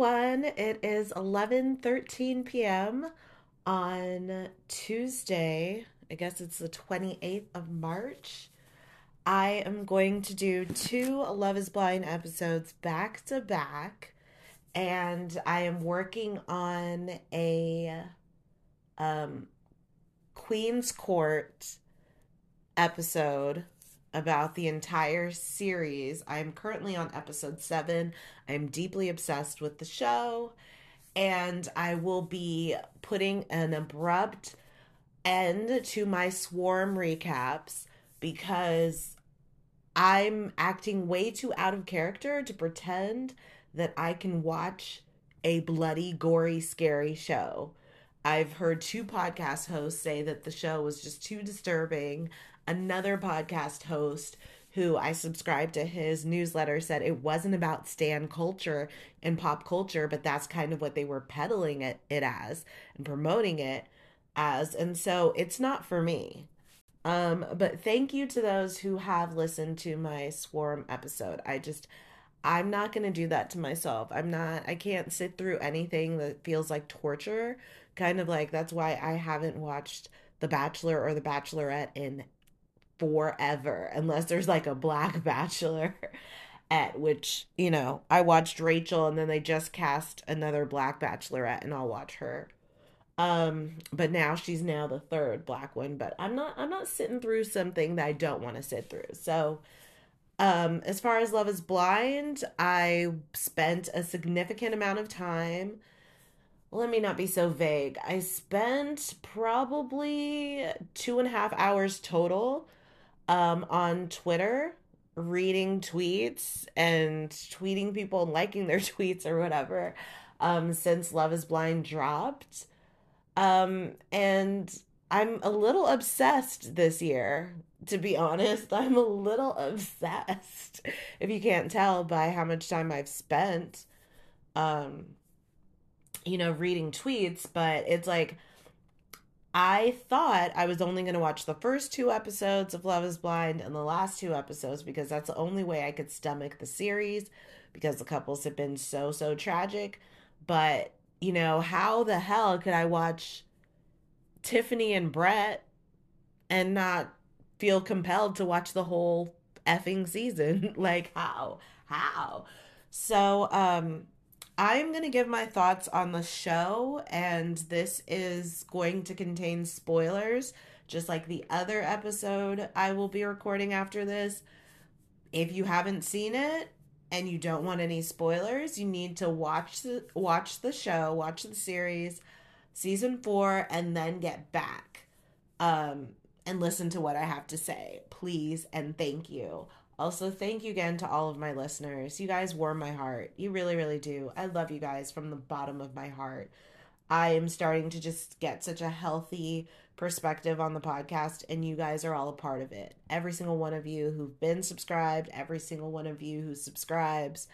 everyone. It is 11:13 p.m. on Tuesday. I guess it's the 28th of March. I am going to do two Love is Blind episodes back to back and I am working on a um Queen's Court episode about the entire series. I'm currently on episode seven. I'm deeply obsessed with the show, and I will be putting an abrupt end to my swarm recaps because I'm acting way too out of character to pretend that I can watch a bloody, gory, scary show. I've heard two podcast hosts say that the show was just too disturbing another podcast host who I subscribed to his newsletter said it wasn't about stan culture and pop culture, but that's kind of what they were peddling it, it as and promoting it as. And so it's not for me. Um, but thank you to those who have listened to my swarm episode. I just I'm not going to do that to myself. I'm not I can't sit through anything that feels like torture. Kind of like that's why I haven't watched The Bachelor or The Bachelorette in forever unless there's like a black bachelor at which you know i watched rachel and then they just cast another black bachelorette and i'll watch her. Um but now she's now the third black one but i'm not i'm not sitting through something that i don't want to sit through. So um as far as love is blind i spent a significant amount of time let me not be so vague i spent probably two and a half hours total um, on Twitter reading tweets and tweeting people and liking their tweets or whatever um, since Love is Blind dropped. Um, and I'm a little obsessed this year, to be honest. I'm a little obsessed, if you can't tell by how much time I've spent, um, you know, reading tweets, but it's like I thought I was only going to watch the first two episodes of Love is Blind and the last two episodes because that's the only way I could stomach the series because the couples have been so, so tragic. But, you know, how the hell could I watch Tiffany and Brett and not feel compelled to watch the whole effing season? like, how? How? So, um, I'm going to give my thoughts on the show, and this is going to contain spoilers, just like the other episode I will be recording after this. If you haven't seen it and you don't want any spoilers, you need to watch the watch the show, watch the series, season 4 and then get back. Um and listen to what I have to say. Please and thank you. Also, thank you again to all of my listeners. You guys warm my heart. You really, really do. I love you guys from the bottom of my heart. I am starting to just get such a healthy perspective on the podcast, and you guys are all a part of it. Every single one of you who've been subscribed, every single one of you who subscribes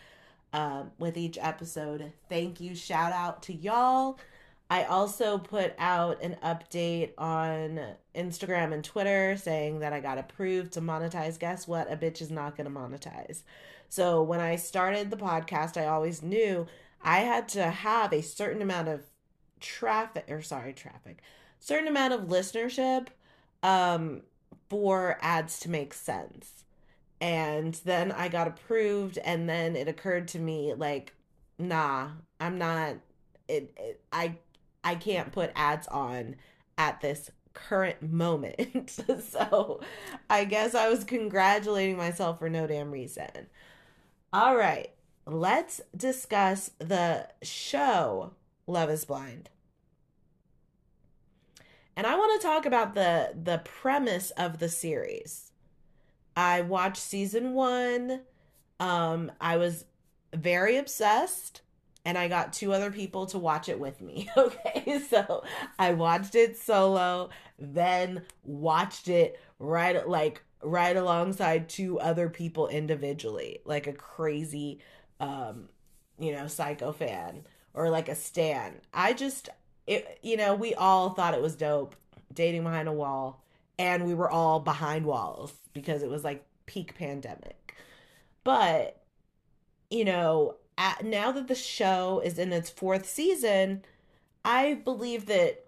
um, with each episode. Thank you. Shout out to y'all. I also put out an update on Instagram and Twitter saying that I got approved to monetize. Guess what? A bitch is not going to monetize. So when I started the podcast, I always knew I had to have a certain amount of traffic, or sorry, traffic, certain amount of listenership um, for ads to make sense. And then I got approved, and then it occurred to me like, nah, I'm not. It, it I I can't put ads on at this current moment. so I guess I was congratulating myself for no damn reason. All right, let's discuss the show Love is Blind. And I want to talk about the the premise of the series. I watched season 1. Um I was very obsessed and I got two other people to watch it with me. Okay, so I watched it solo, then watched it right like right alongside two other people individually, like a crazy um, you know, psycho fan or like a stan. I just it you know, we all thought it was dope dating behind a wall and we were all behind walls because it was like peak pandemic. But you know, at, now that the show is in its fourth season, I believe that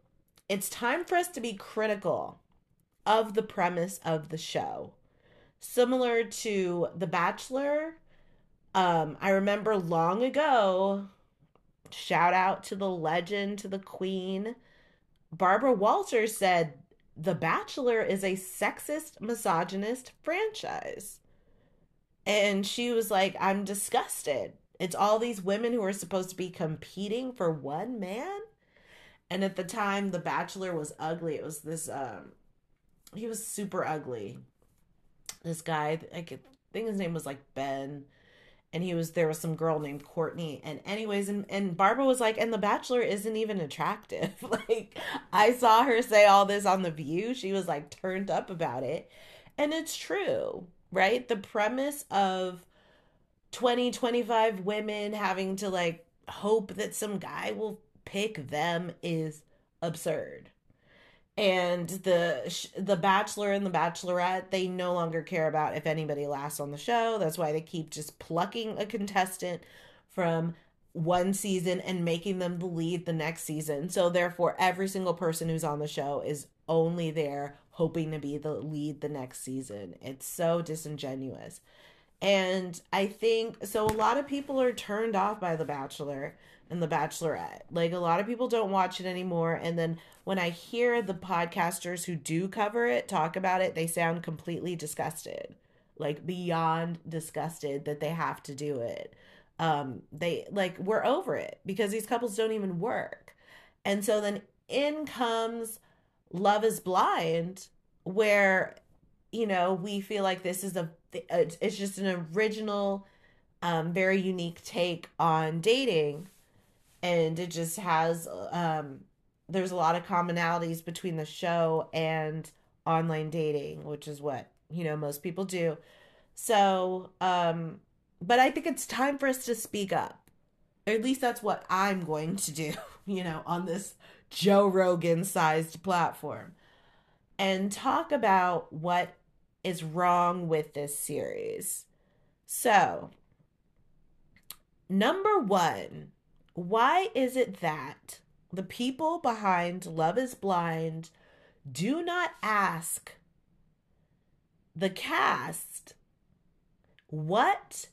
it's time for us to be critical of the premise of the show. Similar to The Bachelor, um, I remember long ago, shout out to the legend, to the queen, Barbara Walters said, The Bachelor is a sexist, misogynist franchise. And she was like, I'm disgusted. It's all these women who are supposed to be competing for one man. And at the time, The Bachelor was ugly. It was this, um, he was super ugly. This guy, I think his name was like Ben and he was there was some girl named Courtney and anyways and, and Barbara was like and the bachelor isn't even attractive like I saw her say all this on the view she was like turned up about it and it's true right the premise of 20 25 women having to like hope that some guy will pick them is absurd. And the the bachelor and the bachelorette they no longer care about if anybody lasts on the show. That's why they keep just plucking a contestant from one season and making them the lead the next season. So therefore every single person who's on the show is only there hoping to be the lead the next season. It's so disingenuous and i think so a lot of people are turned off by the bachelor and The Bachelorette. Like a lot of people don't watch it anymore. And then when I hear the podcasters who do cover it talk about it, they sound completely disgusted. Like beyond disgusted that they have to do it. Um, they like we're over it because these couples don't even work. And so then in comes Love is Blind, where you know we feel like this is a it's just an original um very unique take on dating. And it just has um there's a lot of commonalities between the show and online dating which is what you know most people do. So um but i think it's time for us to speak up. At least that's what i'm going to do you know on this joe rogan sized platform. And talk about what is wrong with this series so number one why is it that the people behind Love is Blind do not ask the cast what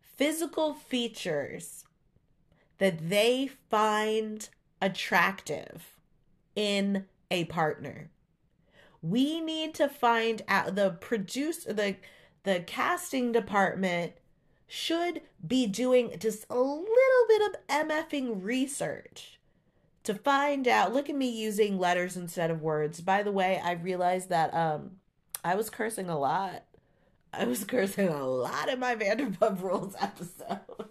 physical features that they find attractive in a partner? We need to find out the produce the the casting department should be doing just a little bit of MFing research to find out. Look at me using letters instead of words. By the way, I realized that um I was cursing a lot. I was cursing a lot in my Vanderpump Rules episode.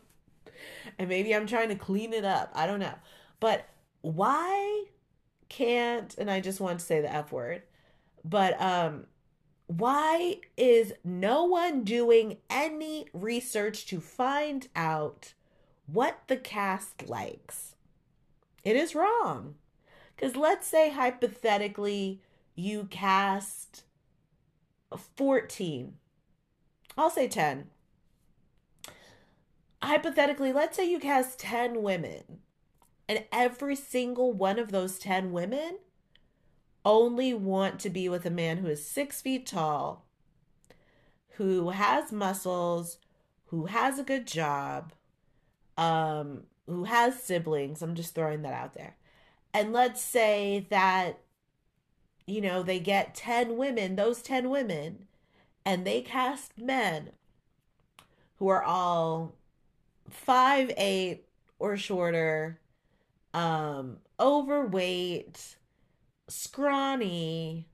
and maybe I'm trying to clean it up. I don't know. But why can't and I just want to say the F word. But um why is no one doing any research to find out what the cast likes? It is wrong. Because let's say hypothetically you cast 14, I'll say 10. Hypothetically, let's say you cast 10 women, and every single one of those 10 women only want to be with a man who is six feet tall, who has muscles, who has a good job, um, who has siblings. I'm just throwing that out there. And let's say that, you know, they get 10 women, those 10 women, and they cast men who are all five eight or shorter, um, overweight, scrawny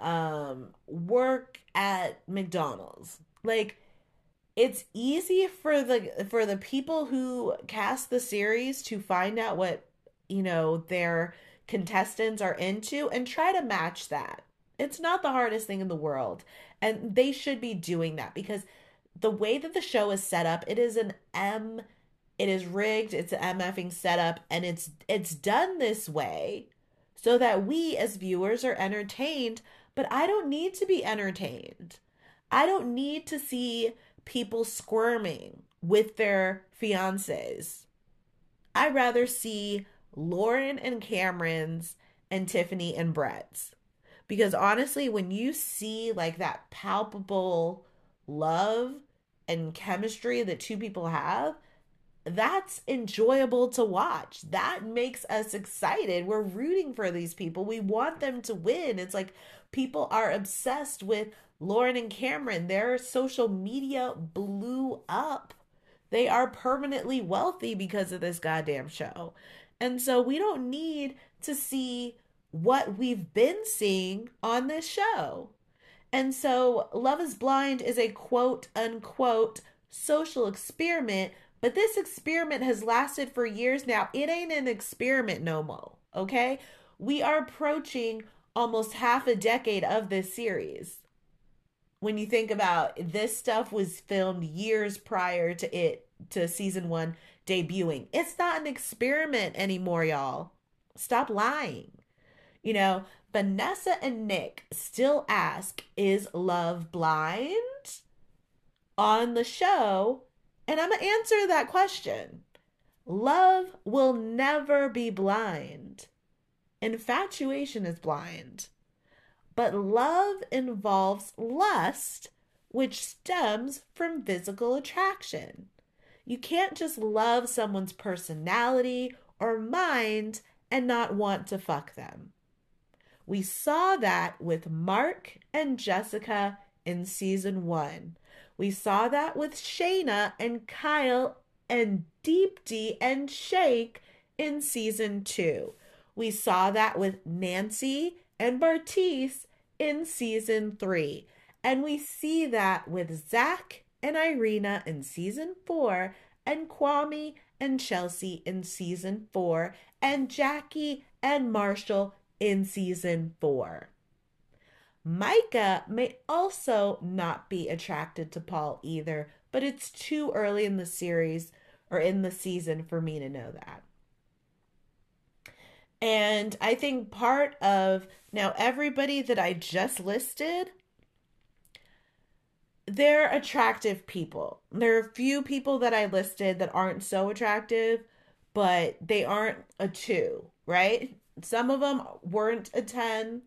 um work at McDonald's. Like it's easy for the for the people who cast the series to find out what, you know, their contestants are into and try to match that. It's not the hardest thing in the world. And they should be doing that because the way that the show is set up, it is an M it is rigged, it's an MFing setup, and it's it's done this way so that we as viewers are entertained, but I don't need to be entertained. I don't need to see people squirming with their fiancés. I'd rather see Lauren and Cameron's and Tiffany and Brett's. Because honestly, when you see like that palpable love and chemistry that two people have, that's enjoyable to watch. That makes us excited. We're rooting for these people. We want them to win. It's like people are obsessed with Lauren and Cameron. Their social media blew up. They are permanently wealthy because of this goddamn show. And so we don't need to see what we've been seeing on this show. And so Love is Blind is a quote unquote social experiment, but this experiment has lasted for years now. It ain't an experiment no more, okay? We are approaching almost half a decade of this series. When you think about this stuff was filmed years prior to it to season 1 debuting. It's not an experiment anymore, y'all. Stop lying. You know, Vanessa and Nick still ask, Is love blind? on the show. And I'm going to answer that question. Love will never be blind. Infatuation is blind. But love involves lust, which stems from physical attraction. You can't just love someone's personality or mind and not want to fuck them. We saw that with Mark and Jessica in season one. We saw that with Shaina and Kyle and Deepti and Shake in season two. We saw that with Nancy and Bartise in season three. And we see that with Zack and Irina in season four, and Kwame and Chelsea in season four, and Jackie and Marshall in season four. Micah may also not be attracted to Paul either, but it's too early in the series or in the season for me to know that. And I think part of now everybody that I just listed, they're attractive people. There are a few people that I listed that aren't so attractive, but they aren't a two, right? Some of them weren't a 10,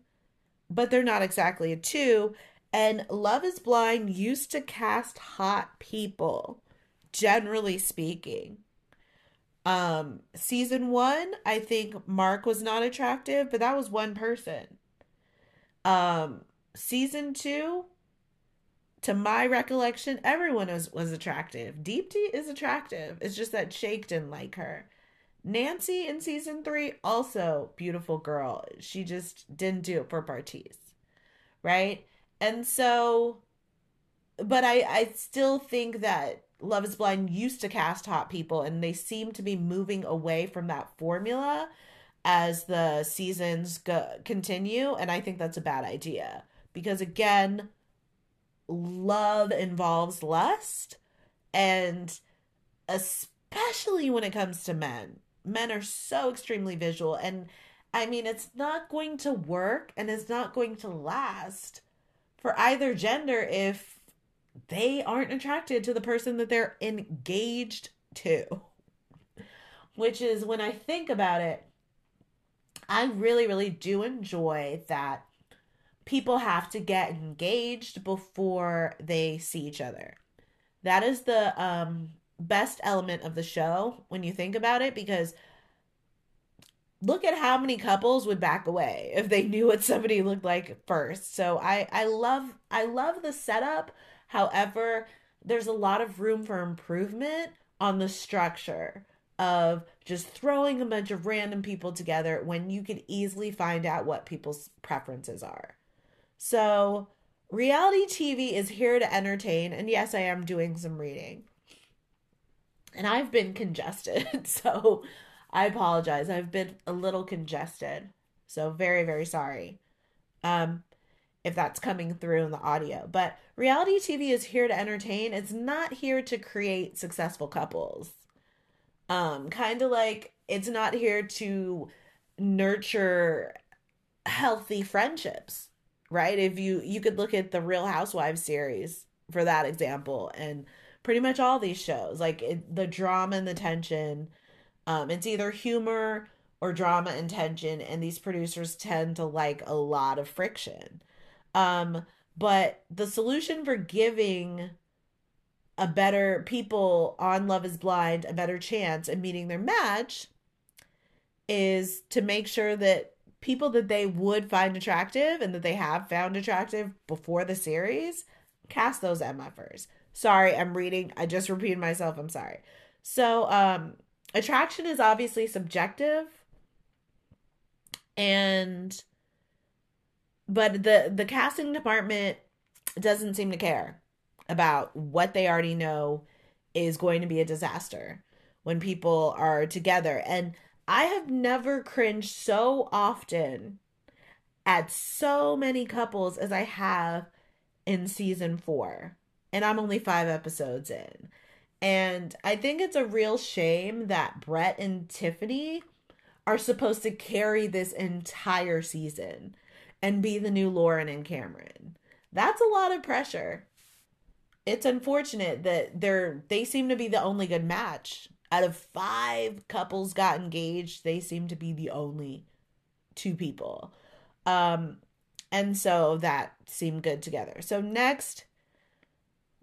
but they're not exactly a 2. And Love is Blind used to cast hot people, generally speaking. Um, season one, I think Mark was not attractive, but that was one person. Um, season two, to my recollection, everyone was was attractive. Deep Deepti is attractive. It's just that Shake didn't like her. Nancy in season three, also beautiful girl. She just didn't do it for Bartise. Right? And so but I, I still think that Love is Blind used to cast hot people and they seem to be moving away from that formula as the seasons go, continue and I think that's a bad idea because again love involves lust and especially when it comes to men men are so extremely visual and I mean it's not going to work and it's not going to last for either gender if they aren't attracted to the person that they're engaged to. Which is when I think about it, I really, really do enjoy that people have to get engaged before they see each other. That is the um best element of the show when you think about it because look at how many couples would back away if they knew what somebody looked like first. So I I love I love the setup. However, there's a lot of room for improvement on the structure of just throwing a bunch of random people together when you could easily find out what people's preferences are. So, reality TV is here to entertain and yes, I am doing some reading and I've been congested. So I apologize. I've been a little congested. So very, very sorry. Um, if that's coming through in the audio. But reality TV is here to entertain. It's not here to create successful couples. Um, kind of like it's not here to nurture healthy friendships, right? If you you could look at the Real Housewives series for that example and pretty much all these shows. Like it, the drama and the tension, um, it's either humor or drama and tension, and these producers tend to like a lot of friction. Um, but the solution for giving a better people on Love is Blind a better chance at meeting their match is to make sure that people that they would find attractive and that they have found attractive before the series cast those MFers. Sorry, I'm reading. I just repeated myself. I'm sorry. So, um, attraction is obviously subjective. And but the the casting department doesn't seem to care about what they already know is going to be a disaster when people are together. And I have never cringed so often at so many couples as I have in season four. And I'm only five episodes in. And I think it's a real shame that Brett and Tiffany are supposed to carry this entire season and be the new Lauren and Cameron. That's a lot of pressure. It's unfortunate that they're they seem to be the only good match. Out of 5 couples got engaged, they seem to be the only two people. Um and so that seemed good together. So next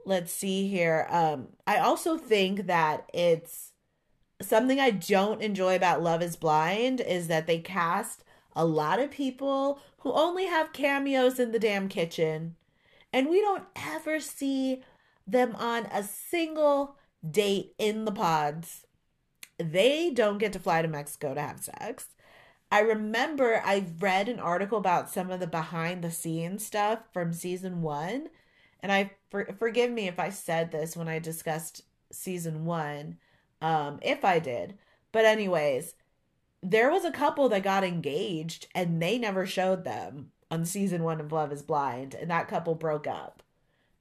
let's see here. Um I also think that it's something I don't enjoy about Love is Blind is that they cast a lot of people who only have cameos in the damn kitchen. And we don't ever see them on a single date in the pods. They don't get to fly to Mexico to have sex. I remember I read an article about some of the behind the scenes stuff from season one. And I for, forgive me if I said this when I discussed season one, um, if I did. But, anyways, there was a couple that got engaged and they never showed them on season one of Love is Blind, and that couple broke up.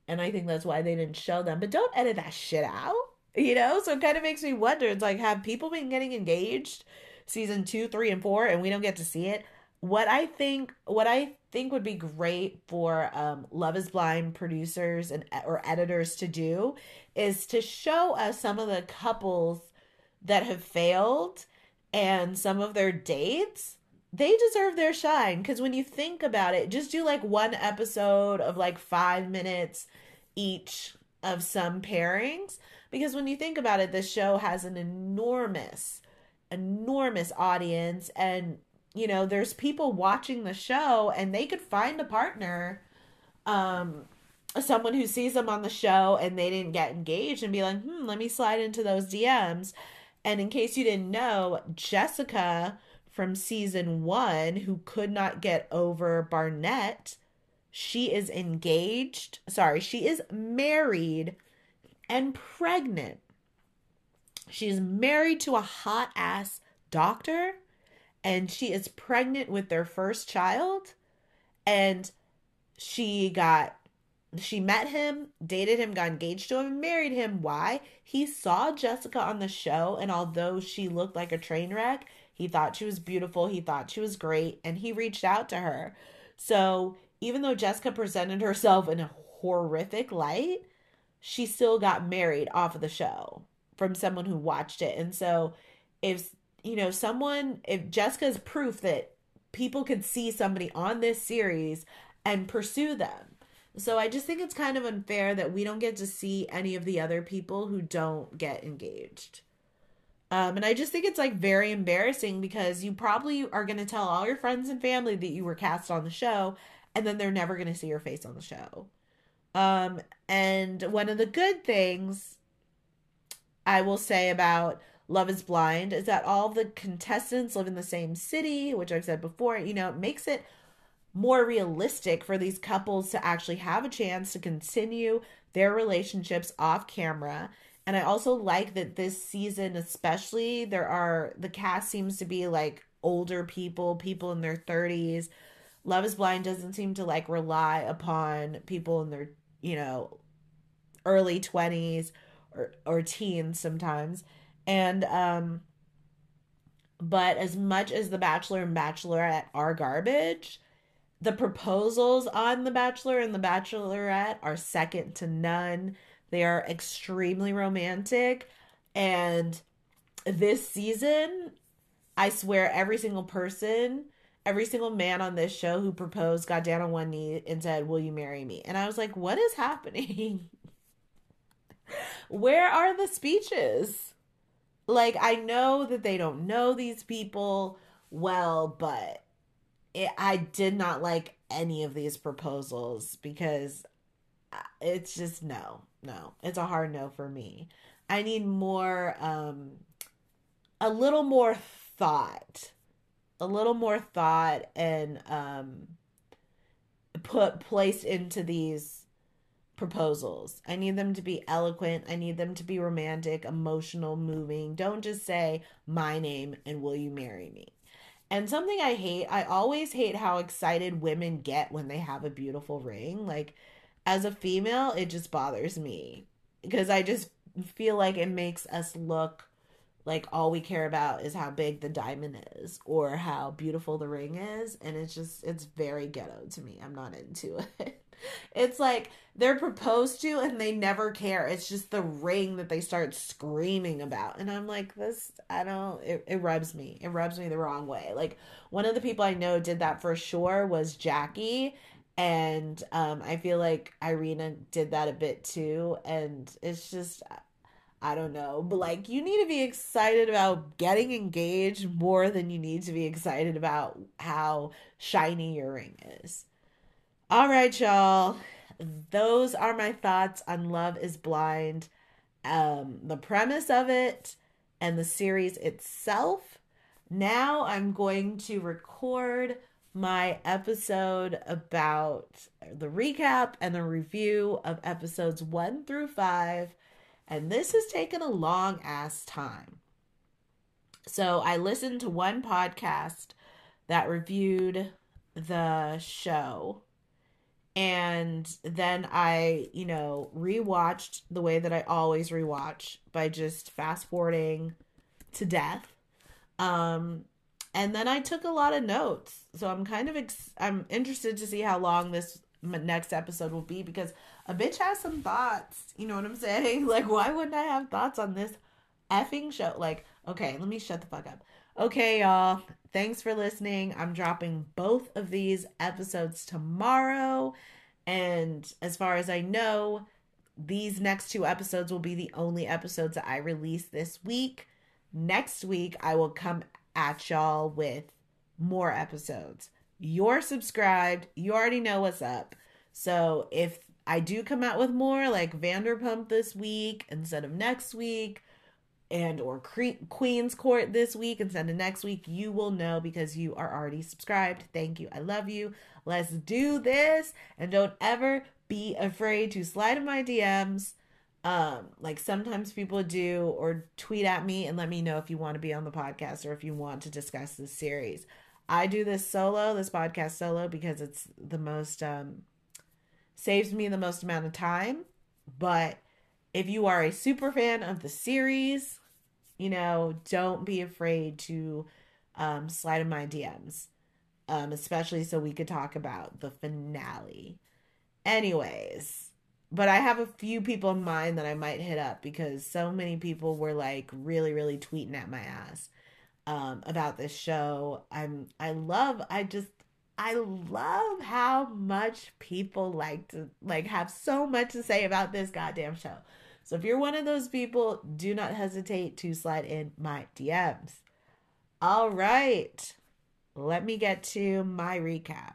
And I think that's why they didn't show them. But don't edit that shit out, you know? So it kind of makes me wonder it's like, have people been getting engaged season two, three, and four, and we don't get to see it? What I think, what I think would be great for um, Love is Blind producers and or editors to do is to show us some of the couples that have failed and some of their dates, they deserve their shine. Because when you think about it, just do like one episode of like five minutes each of some pairings. Because when you think about it, this show has an enormous, enormous audience. And, you know, there's people watching the show and they could find a partner um someone who sees them on the show and they didn't get engaged and be like, hmm, let me slide into those DMs. And in case you didn't know, Jessica from season one, who could not get over Barnett, she is engaged. Sorry, she is married and pregnant. She's married to a hot ass doctor and she is pregnant with their first child. And she got she met him, dated him, got engaged to him, married him. Why? He saw Jessica on the show, and although she looked like a train wreck, he thought she was beautiful, he thought she was great, and he reached out to her. So, even though Jessica presented herself in a horrific light, she still got married off of the show from someone who watched it. And so, if you know, someone, if Jessica's proof that people could see somebody on this series and pursue them so I just think it's kind of unfair that we don't get to see any of the other people who don't get engaged. Um, and I just think it's like very embarrassing because you probably are going to tell all your friends and family that you were cast on the show, and then they're never going to see your face on the show. Um, and one of the good things I will say about Love is Blind is that all the contestants live in the same city, which I've said before. You know, it makes it more realistic for these couples to actually have a chance to continue their relationships off camera. And I also like that this season, especially, there are the cast seems to be like older people, people in their 30s. Love is Blind doesn't seem to like rely upon people in their, you know, early 20s or, or teens sometimes. And, um, but as much as The Bachelor and Bachelorette are garbage, the proposals on The Bachelor and The Bachelorette are second to none. They are extremely romantic. And this season, I swear, every single person, every single man on this show who proposed got down on one knee and said, Will you marry me? And I was like, What is happening? Where are the speeches? Like, I know that they don't know these people well, but it, I did not like any of these proposals because uh, it's just no, no. It's a hard no for me. I need more, um, a little more thought, a little more thought and, um, put placed into these proposals. I need them to be eloquent. I need them to be romantic, emotional, moving. Don't just say my name and will you marry me? And something I hate, I always hate how excited women get when they have a beautiful ring. Like as a female, it just bothers me because I just feel like it makes us look like all we care about is how big the diamond is or how beautiful the ring is. And it's just it's very ghetto to me. I'm not into it. It's like they're proposed to and they never care. It's just the ring that they start screaming about. And i'm like this i don't it, it rubs me. It rubs me the wrong way. Like one of the people i know did that for sure was jackie. And um, i feel like irina did that a bit too. And it's just I don't know, but like you need to be excited about getting engaged more than you need to be excited about how shiny your ring is. All right, y'all. Those are my thoughts on Love is Blind. Um, the premise of it and the series itself. Now I'm going to record my episode about the recap and the review of episodes one through five and this has taken a long ass time. So I listened to one podcast that reviewed the show. And then I, you know, rewatched the way that I always rewatch by just fast forwarding to death. Um, and then I took a lot of notes. So I'm kind of ex- I'm interested to see how long this next episode will be because a bitch has some thoughts. You know what I'm saying? Like, why wouldn't I have thoughts on this effing show? Like, okay, let me shut the fuck up. Okay, y'all. Thanks for listening. I'm dropping both of these episodes tomorrow. And as far as I know, these next two episodes will be the only episodes that I release this week. Next week, I will come at y'all with more episodes. You're subscribed. You already know what's up. So if I do come out with more like Vanderpump this week instead of next week and or Cre- Queen's Court this week instead of next week, you will know because you are already subscribed. Thank you. I love you. Let's do this and don't ever be afraid to slide in my DMs. Um, like sometimes people do or tweet at me and let me know if you want to be on the podcast or if you want to discuss this series. I do this solo, this podcast solo because it's the most um saves me the most amount of time. But if you are a super fan of the series, you know, don't be afraid to um, slide in my DMs, um, especially so we could talk about the finale. Anyways, but I have a few people in mind that I might hit up because so many people were like really, really tweeting at my ass um, about this show. I'm I love I just I love how much people like to like have so much to say about this goddamn show. So if you're one of those people, do not hesitate to slide in my DMs. All right. Let me get to my recap.